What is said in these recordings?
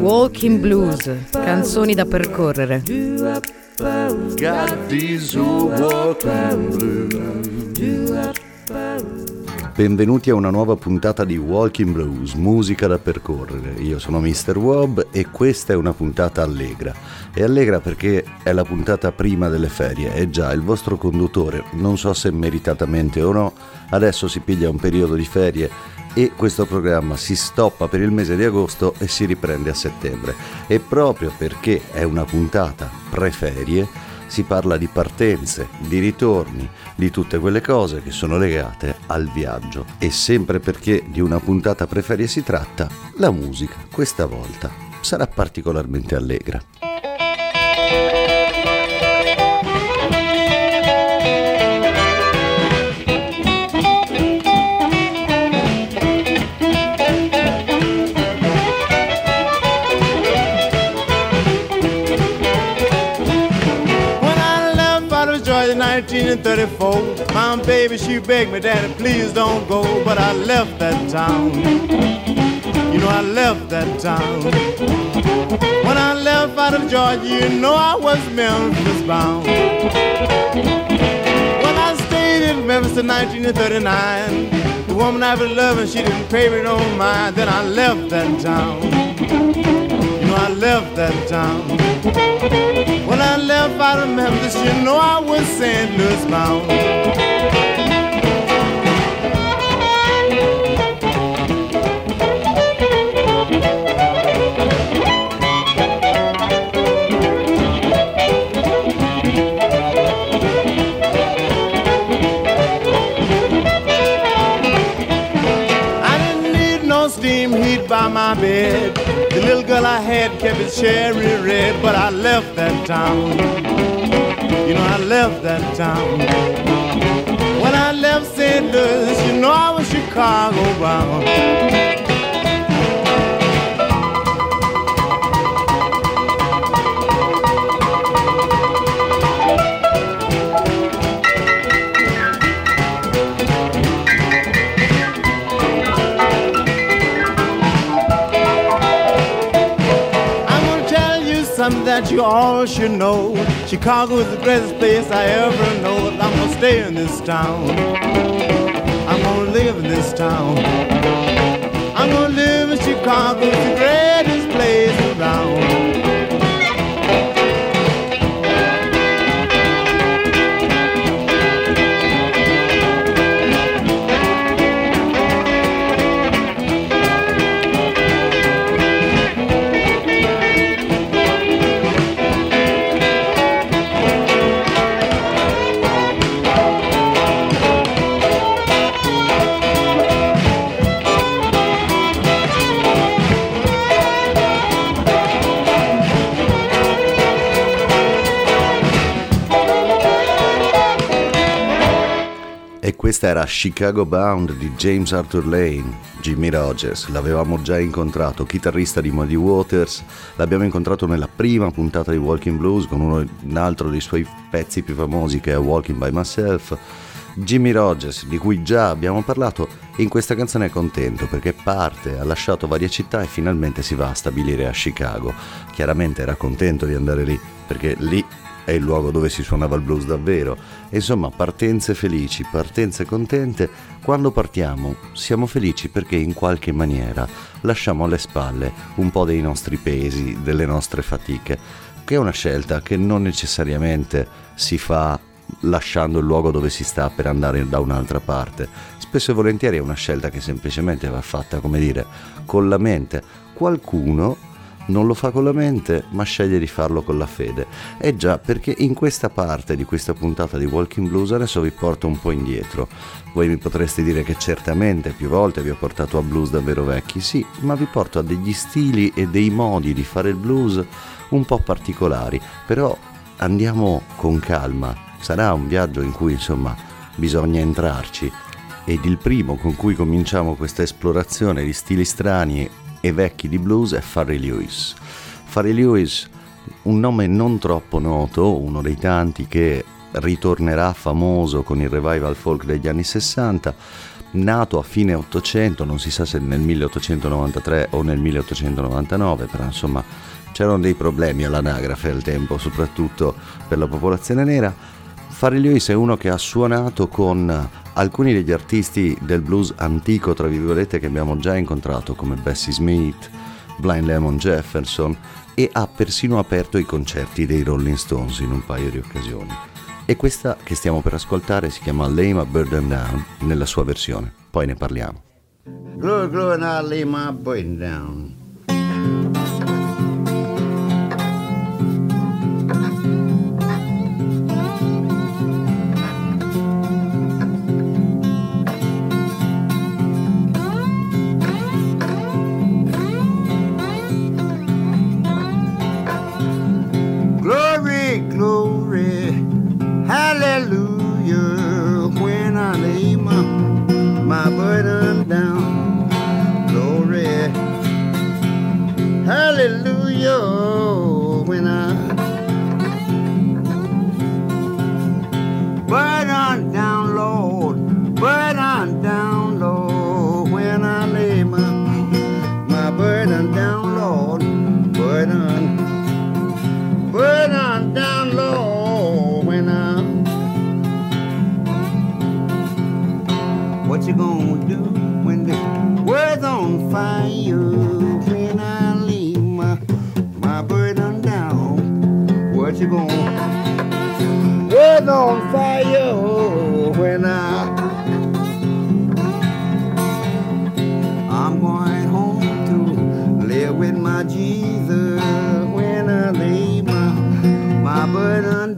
Walking Blues, canzoni da percorrere. Got these walking blues. Benvenuti a una nuova puntata di Walking Blues, musica da percorrere. Io sono Mr. Wob e questa è una puntata allegra. È allegra perché è la puntata prima delle ferie e già il vostro conduttore, non so se meritatamente o no, adesso si piglia un periodo di ferie e questo programma si stoppa per il mese di agosto e si riprende a settembre. E proprio perché è una puntata pre-ferie, si parla di partenze, di ritorni, di tutte quelle cose che sono legate al viaggio. E sempre perché di una puntata preferia si tratta, la musica questa volta sarà particolarmente allegra. 1934, my baby she begged me, Daddy, please don't go. But I left that town. You know I left that town. When I left out of Georgia, you know I was Memphis bound. When I stayed in Memphis in 1939, the woman I was loving, she didn't pay me no mind. Then I left that town. You know I left that town. When I left I remember Memphis, you know I was St. Louis bound. I kept it cherry red, but I left that town. You know, I left that town. When I left St. Louis, you know I was Chicago bound. You know. Chicago is the greatest place I ever know. I'm gonna stay in this town. I'm gonna live in this town. I'm gonna live in Chicago, it's the greatest questa era Chicago Bound di James Arthur Lane, Jimmy Rogers, l'avevamo già incontrato, chitarrista di Muddy Waters, l'abbiamo incontrato nella prima puntata di Walking Blues con uno, un altro dei suoi pezzi più famosi che è Walking by Myself. Jimmy Rogers, di cui già abbiamo parlato, in questa canzone è contento perché parte, ha lasciato varie città e finalmente si va a stabilire a Chicago. Chiaramente era contento di andare lì perché lì è il luogo dove si suonava il blues davvero. Insomma, partenze felici, partenze contente. Quando partiamo siamo felici perché in qualche maniera lasciamo alle spalle un po' dei nostri pesi, delle nostre fatiche, che è una scelta che non necessariamente si fa lasciando il luogo dove si sta per andare da un'altra parte. Spesso e volentieri è una scelta che semplicemente va fatta, come dire, con la mente. Qualcuno non lo fa con la mente, ma sceglie di farlo con la fede. E già, perché in questa parte di questa puntata di Walking Blues adesso vi porto un po' indietro. Voi mi potreste dire che certamente più volte vi ho portato a blues davvero vecchi, sì, ma vi porto a degli stili e dei modi di fare il blues un po' particolari, però andiamo con calma. Sarà un viaggio in cui, insomma, bisogna entrarci. Ed il primo con cui cominciamo questa esplorazione di stili strani e vecchi di blues è Farry Lewis. Farry Lewis, un nome non troppo noto, uno dei tanti che ritornerà famoso con il revival folk degli anni 60, nato a fine 800, non si sa se nel 1893 o nel 1899, però insomma c'erano dei problemi all'anagrafe al tempo, soprattutto per la popolazione nera. Farrell Lewis è uno che ha suonato con alcuni degli artisti del blues antico, tra virgolette, che abbiamo già incontrato, come Bessie Smith, Blind Lemon Jefferson, e ha persino aperto i concerti dei Rolling Stones in un paio di occasioni. E questa che stiamo per ascoltare si chiama Lay My Burden Down nella sua versione, poi ne parliamo. Glory, glory, and I lay my burden down. do when the world's on fire. When I leave my, my burden down, what you gonna do? World's on fire when I. I'm going home to live with my Jesus when I lay my, my burden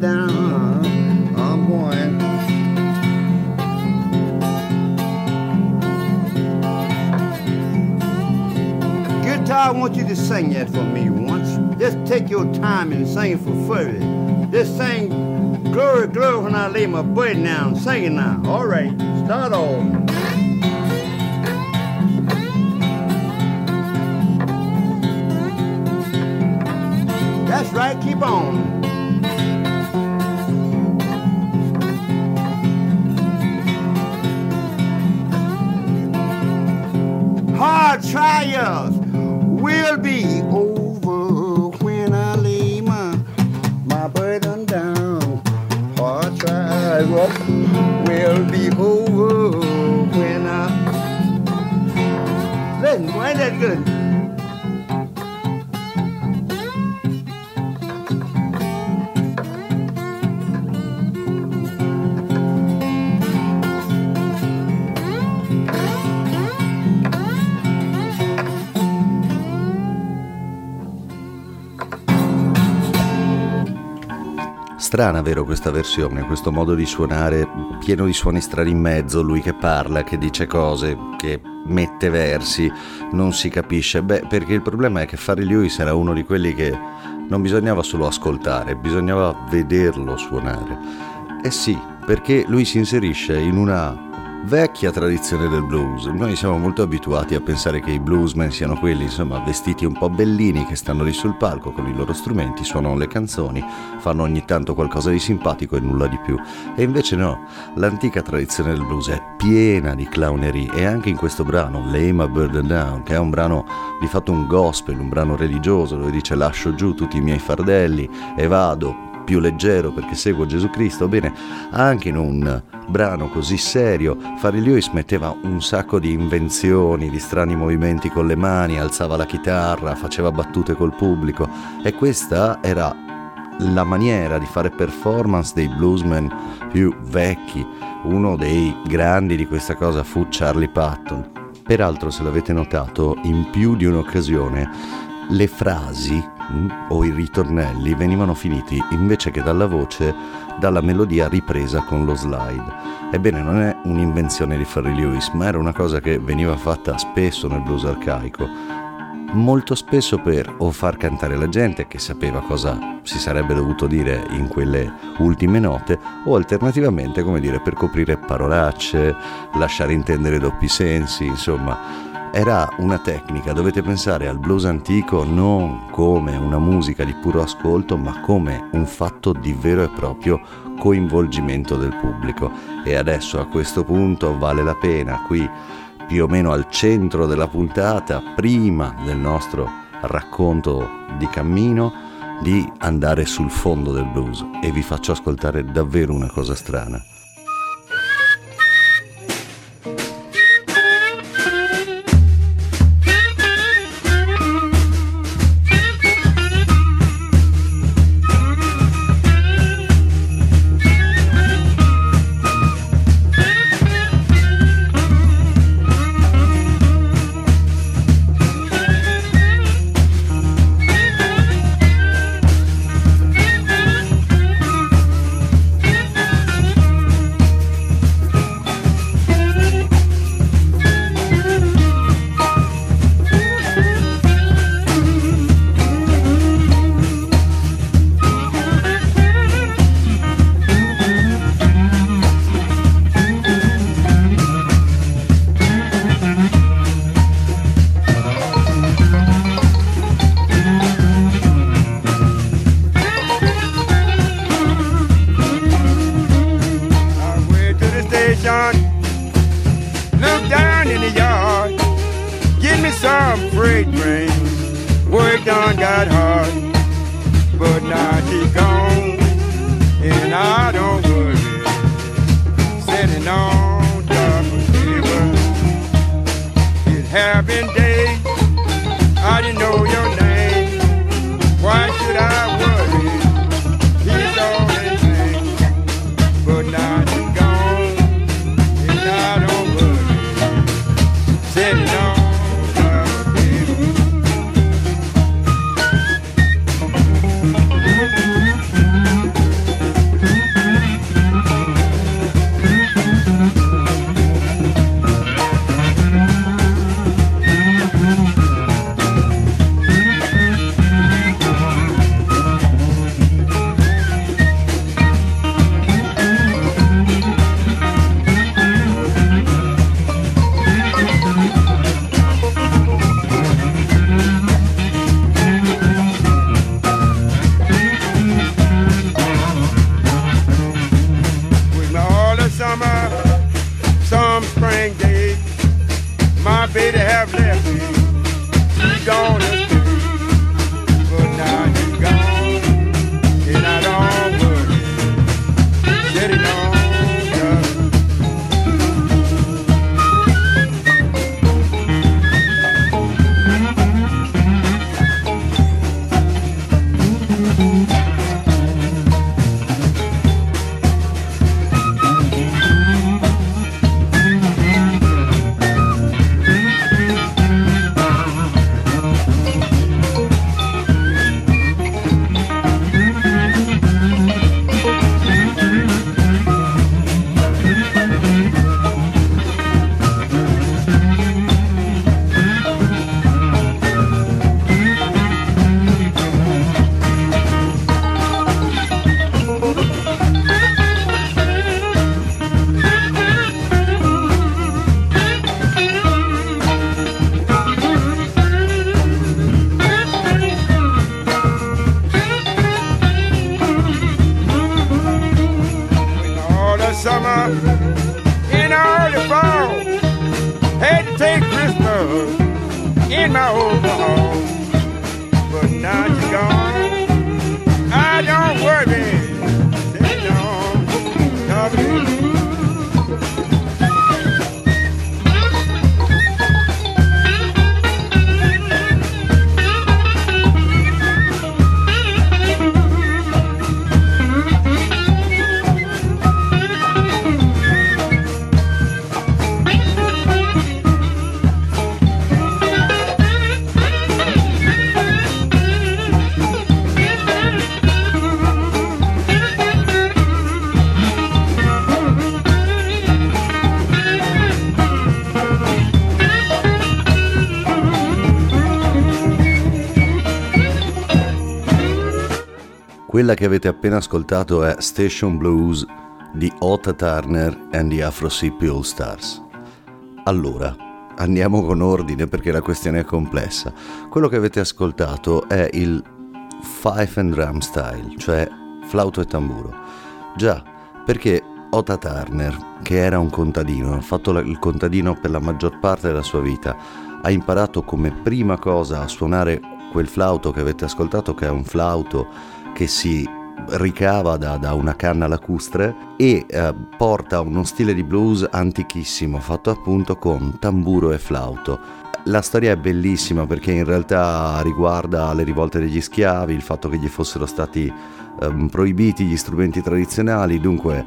sing that for me once. Just take your time and sing for further. Just sing glory, glory when I lay my burden down. Sing it now. All right, start off. That's right, keep on. Hard trials will be over when I lay my, my burden down. Hard trials will be over when I. Listen, why that good? Strana, vero, questa versione, questo modo di suonare pieno di suoni strani in mezzo, lui che parla, che dice cose, che mette versi, non si capisce. Beh, perché il problema è che Farry Lewis era uno di quelli che non bisognava solo ascoltare, bisognava vederlo suonare. Eh sì, perché lui si inserisce in una vecchia tradizione del blues. Noi siamo molto abituati a pensare che i bluesmen siano quelli, insomma, vestiti un po' bellini che stanno lì sul palco con i loro strumenti, suonano le canzoni, fanno ogni tanto qualcosa di simpatico e nulla di più. E invece no, l'antica tradizione del blues è piena di clownerie e anche in questo brano, Lay My Burden Down, che è un brano di fatto un gospel, un brano religioso dove dice lascio giù tutti i miei fardelli e vado più leggero perché seguo Gesù Cristo, bene, anche in un brano così serio, Farry Lewis metteva un sacco di invenzioni, di strani movimenti con le mani, alzava la chitarra, faceva battute col pubblico e questa era la maniera di fare performance dei bluesmen più vecchi. Uno dei grandi di questa cosa fu Charlie Patton. Peraltro, se l'avete notato, in più di un'occasione le frasi o i ritornelli venivano finiti invece che dalla voce dalla melodia ripresa con lo slide. Ebbene, non è un'invenzione di Farry Lewis, ma era una cosa che veniva fatta spesso nel blues arcaico, molto spesso per o far cantare la gente che sapeva cosa si sarebbe dovuto dire in quelle ultime note, o alternativamente, come dire, per coprire parolacce, lasciare intendere doppi sensi, insomma era una tecnica, dovete pensare al blues antico non come una musica di puro ascolto, ma come un fatto di vero e proprio coinvolgimento del pubblico. E adesso a questo punto vale la pena, qui più o meno al centro della puntata, prima del nostro racconto di cammino, di andare sul fondo del blues e vi faccio ascoltare davvero una cosa strana. vibration. Look down in the yard, give me some freight rain. Work done got hard, but now she gone, and I don't. Quella che avete appena ascoltato è Station Blues di Ota Turner and the Afro City All Stars. Allora, andiamo con ordine perché la questione è complessa. Quello che avete ascoltato è il Fife and Drum Style, cioè flauto e tamburo. Già, perché Ota Turner, che era un contadino, ha fatto il contadino per la maggior parte della sua vita, ha imparato come prima cosa a suonare quel flauto che avete ascoltato, che è un flauto che si ricava da, da una canna lacustre e eh, porta uno stile di blues antichissimo, fatto appunto con tamburo e flauto. La storia è bellissima perché in realtà riguarda le rivolte degli schiavi, il fatto che gli fossero stati eh, proibiti gli strumenti tradizionali, dunque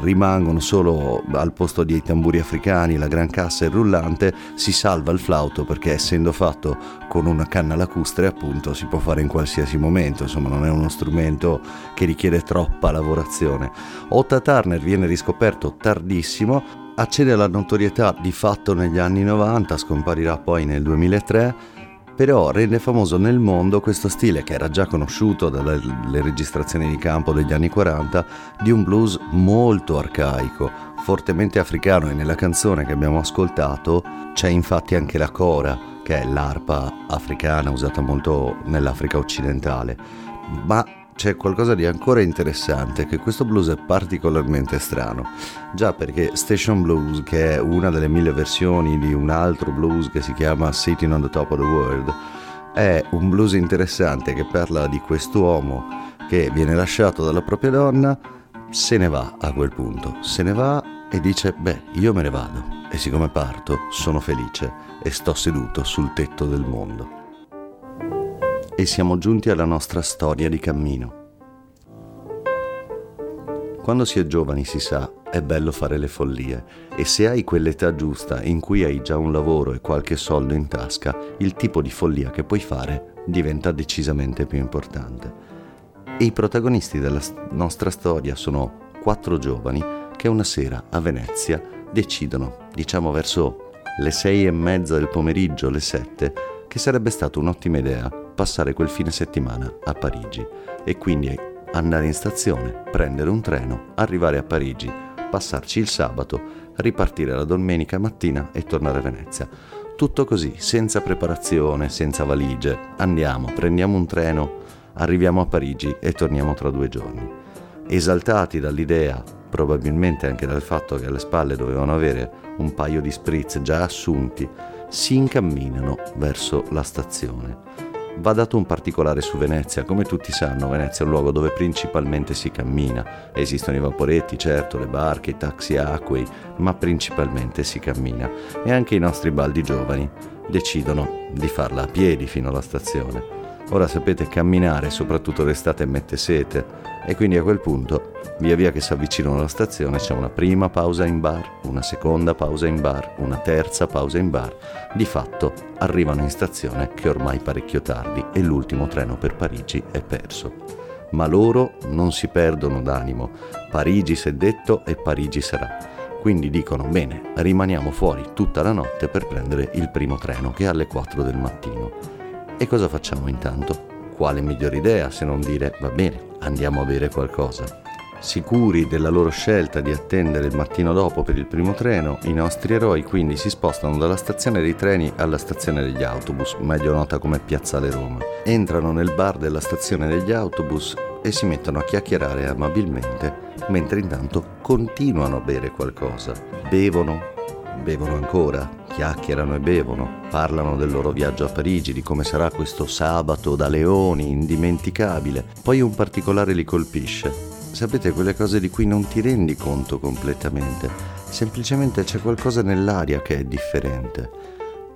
rimangono solo al posto dei tamburi africani, la gran cassa e il rullante, si salva il flauto perché essendo fatto con una canna lacustre appunto si può fare in qualsiasi momento, insomma non è uno strumento che richiede troppa lavorazione. Otta Turner viene riscoperto tardissimo, accede alla notorietà di fatto negli anni 90, scomparirà poi nel 2003 però rende famoso nel mondo questo stile che era già conosciuto dalle registrazioni di campo degli anni 40 di un blues molto arcaico, fortemente africano e nella canzone che abbiamo ascoltato c'è infatti anche la cora, che è l'arpa africana usata molto nell'Africa occidentale. Ma c'è qualcosa di ancora interessante, che questo blues è particolarmente strano. Già perché Station Blues, che è una delle mille versioni di un altro blues che si chiama Sitting on the Top of the World, è un blues interessante che parla di quest'uomo che viene lasciato dalla propria donna, se ne va a quel punto, se ne va e dice, beh, io me ne vado. E siccome parto sono felice e sto seduto sul tetto del mondo e siamo giunti alla nostra storia di cammino. Quando si è giovani, si sa, è bello fare le follie e se hai quell'età giusta in cui hai già un lavoro e qualche soldo in tasca, il tipo di follia che puoi fare diventa decisamente più importante. E i protagonisti della nostra storia sono quattro giovani che una sera a Venezia decidono, diciamo verso le sei e mezza del pomeriggio, le sette, che sarebbe stata un'ottima idea passare quel fine settimana a Parigi e quindi andare in stazione, prendere un treno, arrivare a Parigi, passarci il sabato, ripartire la domenica mattina e tornare a Venezia. Tutto così, senza preparazione, senza valigie. Andiamo, prendiamo un treno, arriviamo a Parigi e torniamo tra due giorni. Esaltati dall'idea, probabilmente anche dal fatto che alle spalle dovevano avere un paio di spritz già assunti, si incamminano verso la stazione. Va dato un particolare su Venezia, come tutti sanno Venezia è un luogo dove principalmente si cammina, esistono i vaporetti, certo, le barche, i taxi acquei, ma principalmente si cammina. E anche i nostri baldi giovani decidono di farla a piedi fino alla stazione. Ora sapete camminare, soprattutto d'estate, mette sete e quindi a quel punto, via via che si avvicinano alla stazione, c'è una prima pausa in bar, una seconda pausa in bar, una terza pausa in bar. Di fatto arrivano in stazione che ormai parecchio tardi e l'ultimo treno per Parigi è perso. Ma loro non si perdono d'animo. Parigi si è detto e Parigi sarà. Quindi dicono bene, rimaniamo fuori tutta la notte per prendere il primo treno che è alle 4 del mattino. E cosa facciamo intanto? Quale migliore idea se non dire va bene, andiamo a bere qualcosa? Sicuri della loro scelta di attendere il mattino dopo per il primo treno, i nostri eroi quindi si spostano dalla stazione dei treni alla stazione degli autobus, meglio nota come Piazzale Roma. Entrano nel bar della stazione degli autobus e si mettono a chiacchierare amabilmente, mentre intanto continuano a bere qualcosa. Bevono, bevono ancora, chiacchierano e bevono, parlano del loro viaggio a Parigi, di come sarà questo sabato da leoni indimenticabile. Poi un particolare li colpisce. Sapete quelle cose di cui non ti rendi conto completamente, semplicemente c'è qualcosa nell'aria che è differente.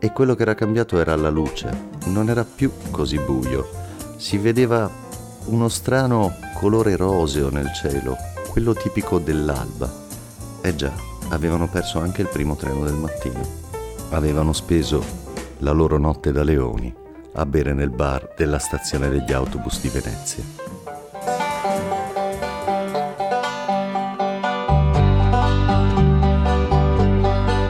E quello che era cambiato era la luce, non era più così buio. Si vedeva uno strano colore roseo nel cielo, quello tipico dell'alba. Eh già, avevano perso anche il primo treno del mattino avevano speso la loro notte da leoni a bere nel bar della stazione degli autobus di Venezia.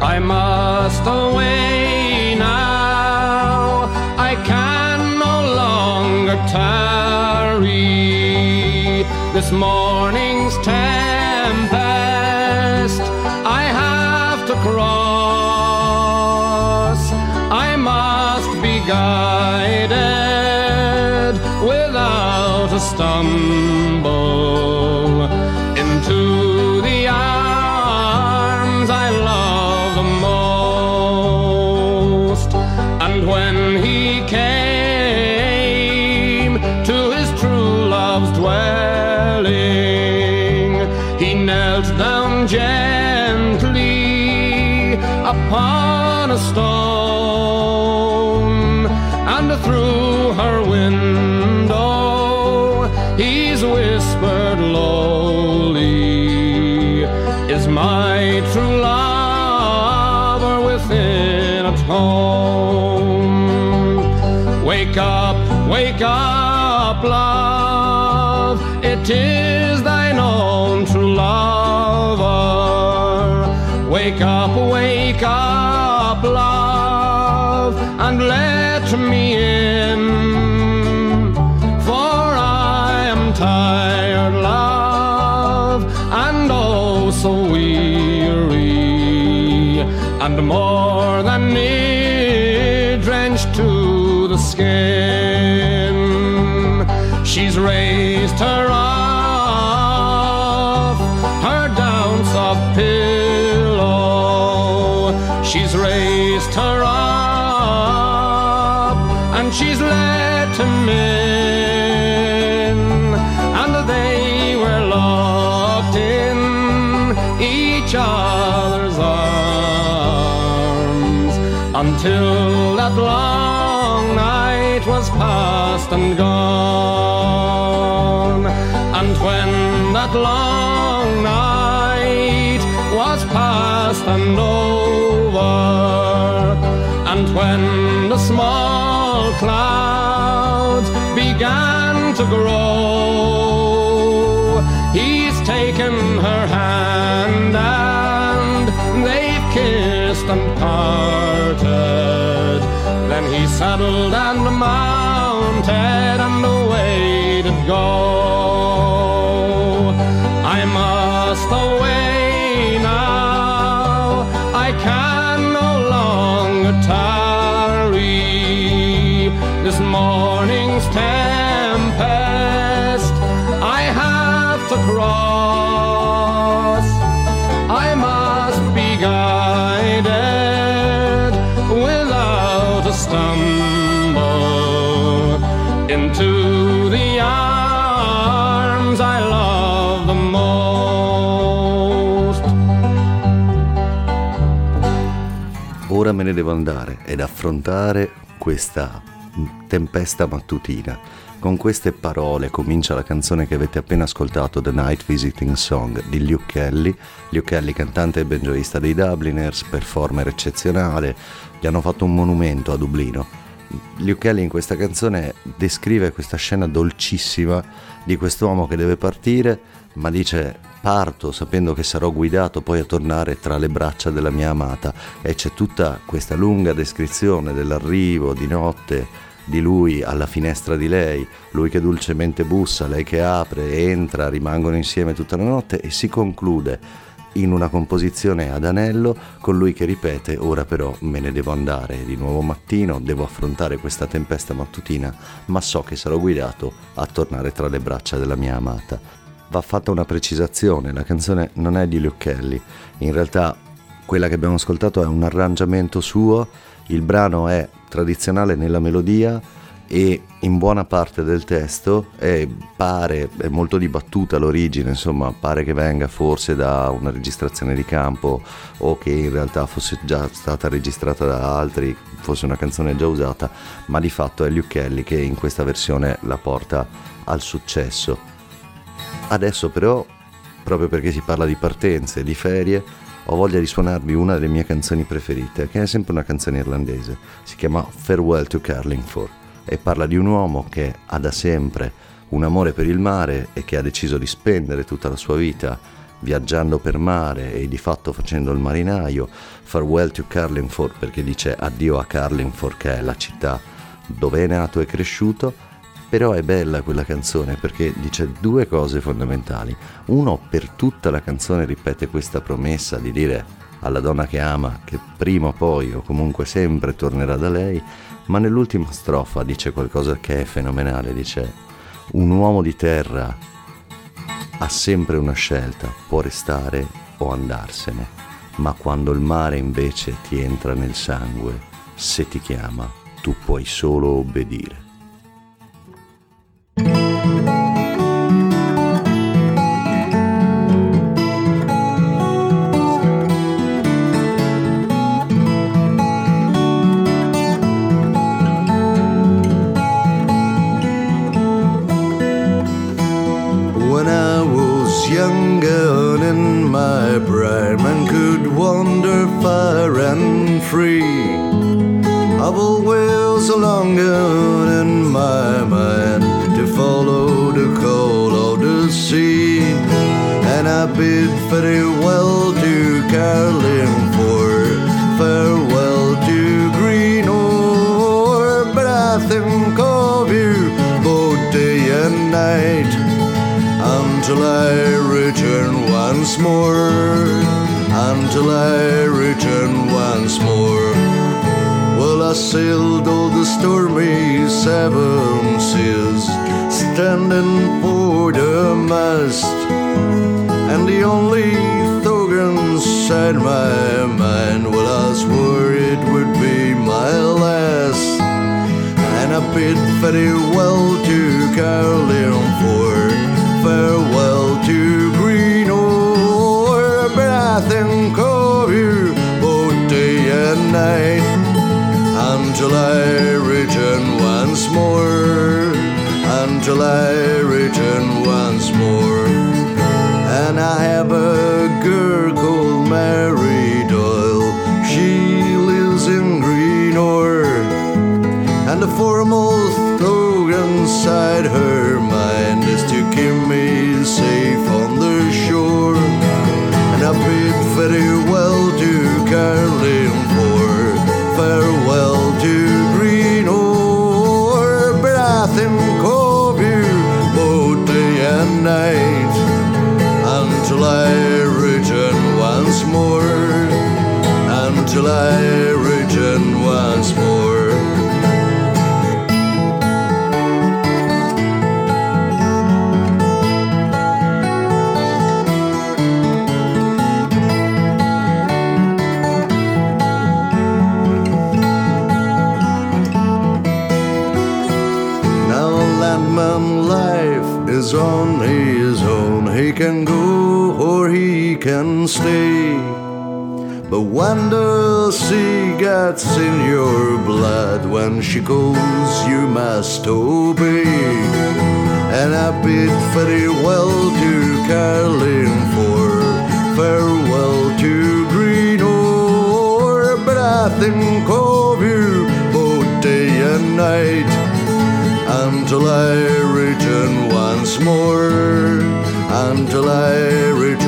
I must away now. I can no longer tarry. This morning's tempest I have to cross. guided without a stumble into the arms I love the most. And when he came to his true love's dwelling, he knelt down gently upon a stone. Wake up wake up love. It is thine own true lover. Wake up wake up love and let me in. For I am tired love and oh so weary. And more she's raised her off her down soft pillow. She's raised her up and she's let him in. And they were locked in each other's arms until that long night was past and gone. And when that long night was past and over and when the small clouds began to grow he's taken her hand saddled and mounted stumble into the arms I love the most. Ora me ne devo andare ed affrontare questa tempesta mattutina. Con queste parole comincia la canzone che avete appena ascoltato, The Night Visiting Song di Luke Kelly. Luke Kelly, cantante e banjoista dei Dubliners, performer eccezionale, gli hanno fatto un monumento a Dublino. Luke Kelly in questa canzone descrive questa scena dolcissima di quest'uomo che deve partire, ma dice parto sapendo che sarò guidato poi a tornare tra le braccia della mia amata e c'è tutta questa lunga descrizione dell'arrivo di notte di lui alla finestra di lei, lui che dolcemente bussa, lei che apre, entra, rimangono insieme tutta la notte e si conclude in una composizione ad anello con lui che ripete ora però me ne devo andare, di nuovo mattino devo affrontare questa tempesta mattutina, ma so che sarò guidato a tornare tra le braccia della mia amata. Va fatta una precisazione, la canzone non è di Luke Kelly, in realtà quella che abbiamo ascoltato è un arrangiamento suo, il brano è tradizionale nella melodia e in buona parte del testo è, pare, è molto dibattuta l'origine, insomma pare che venga forse da una registrazione di campo o che in realtà fosse già stata registrata da altri, fosse una canzone già usata, ma di fatto è Luke Kelly che in questa versione la porta al successo. Adesso però, proprio perché si parla di partenze di ferie, ho voglia di suonarvi una delle mie canzoni preferite, che è sempre una canzone irlandese. Si chiama Farewell to Carlingford e parla di un uomo che ha da sempre un amore per il mare e che ha deciso di spendere tutta la sua vita viaggiando per mare e di fatto facendo il marinaio. Farewell to Carlingford perché dice addio a Carlingford che è la città dove è nato e cresciuto però è bella quella canzone perché dice due cose fondamentali. Uno, per tutta la canzone ripete questa promessa di dire alla donna che ama che prima o poi o comunque sempre tornerà da lei, ma nell'ultima strofa dice qualcosa che è fenomenale, dice un uomo di terra ha sempre una scelta, può restare o andarsene, ma quando il mare invece ti entra nel sangue, se ti chiama, tu puoi solo obbedire. My mind, well, I swore it would be my last. And I bid farewell to Carlingford, farewell to Greenore, but I think of you both day and night until I return once more, until I return once more. And I have a formal throw inside her I return once more, until I return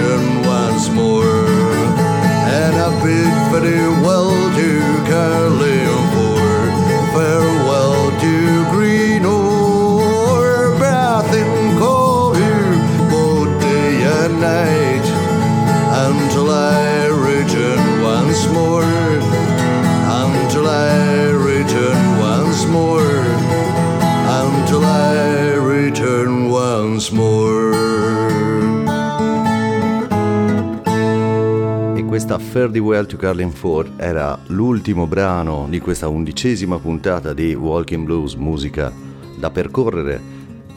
questa Fare Well to Carlingford era l'ultimo brano di questa undicesima puntata di Walking Blues, musica da percorrere.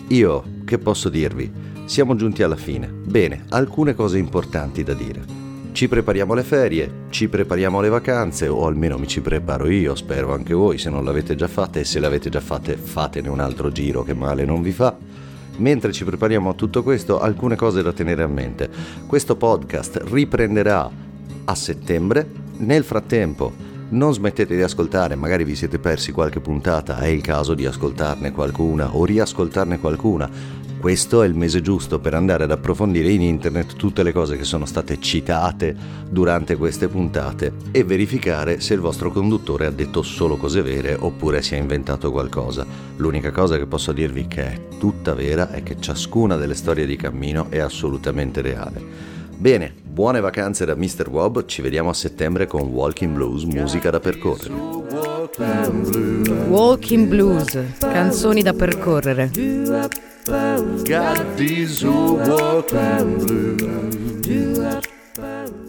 Io, che posso dirvi? Siamo giunti alla fine. Bene, alcune cose importanti da dire. Ci prepariamo alle ferie, ci prepariamo alle vacanze, o almeno mi ci preparo io, spero anche voi, se non l'avete già fatta e se l'avete già fatte fatene un altro giro che male non vi fa. Mentre ci prepariamo a tutto questo, alcune cose da tenere a mente. Questo podcast riprenderà a settembre. Nel frattempo, non smettete di ascoltare, magari vi siete persi qualche puntata, è il caso di ascoltarne qualcuna o riascoltarne qualcuna. Questo è il mese giusto per andare ad approfondire in internet tutte le cose che sono state citate durante queste puntate e verificare se il vostro conduttore ha detto solo cose vere oppure si è inventato qualcosa. L'unica cosa che posso dirvi che è tutta vera è che ciascuna delle storie di cammino è assolutamente reale. Bene, buone vacanze da Mr. Wob, ci vediamo a settembre con Walking Blues, musica da percorrere. Walking Blues, canzoni da percorrere. Got these old walking blues.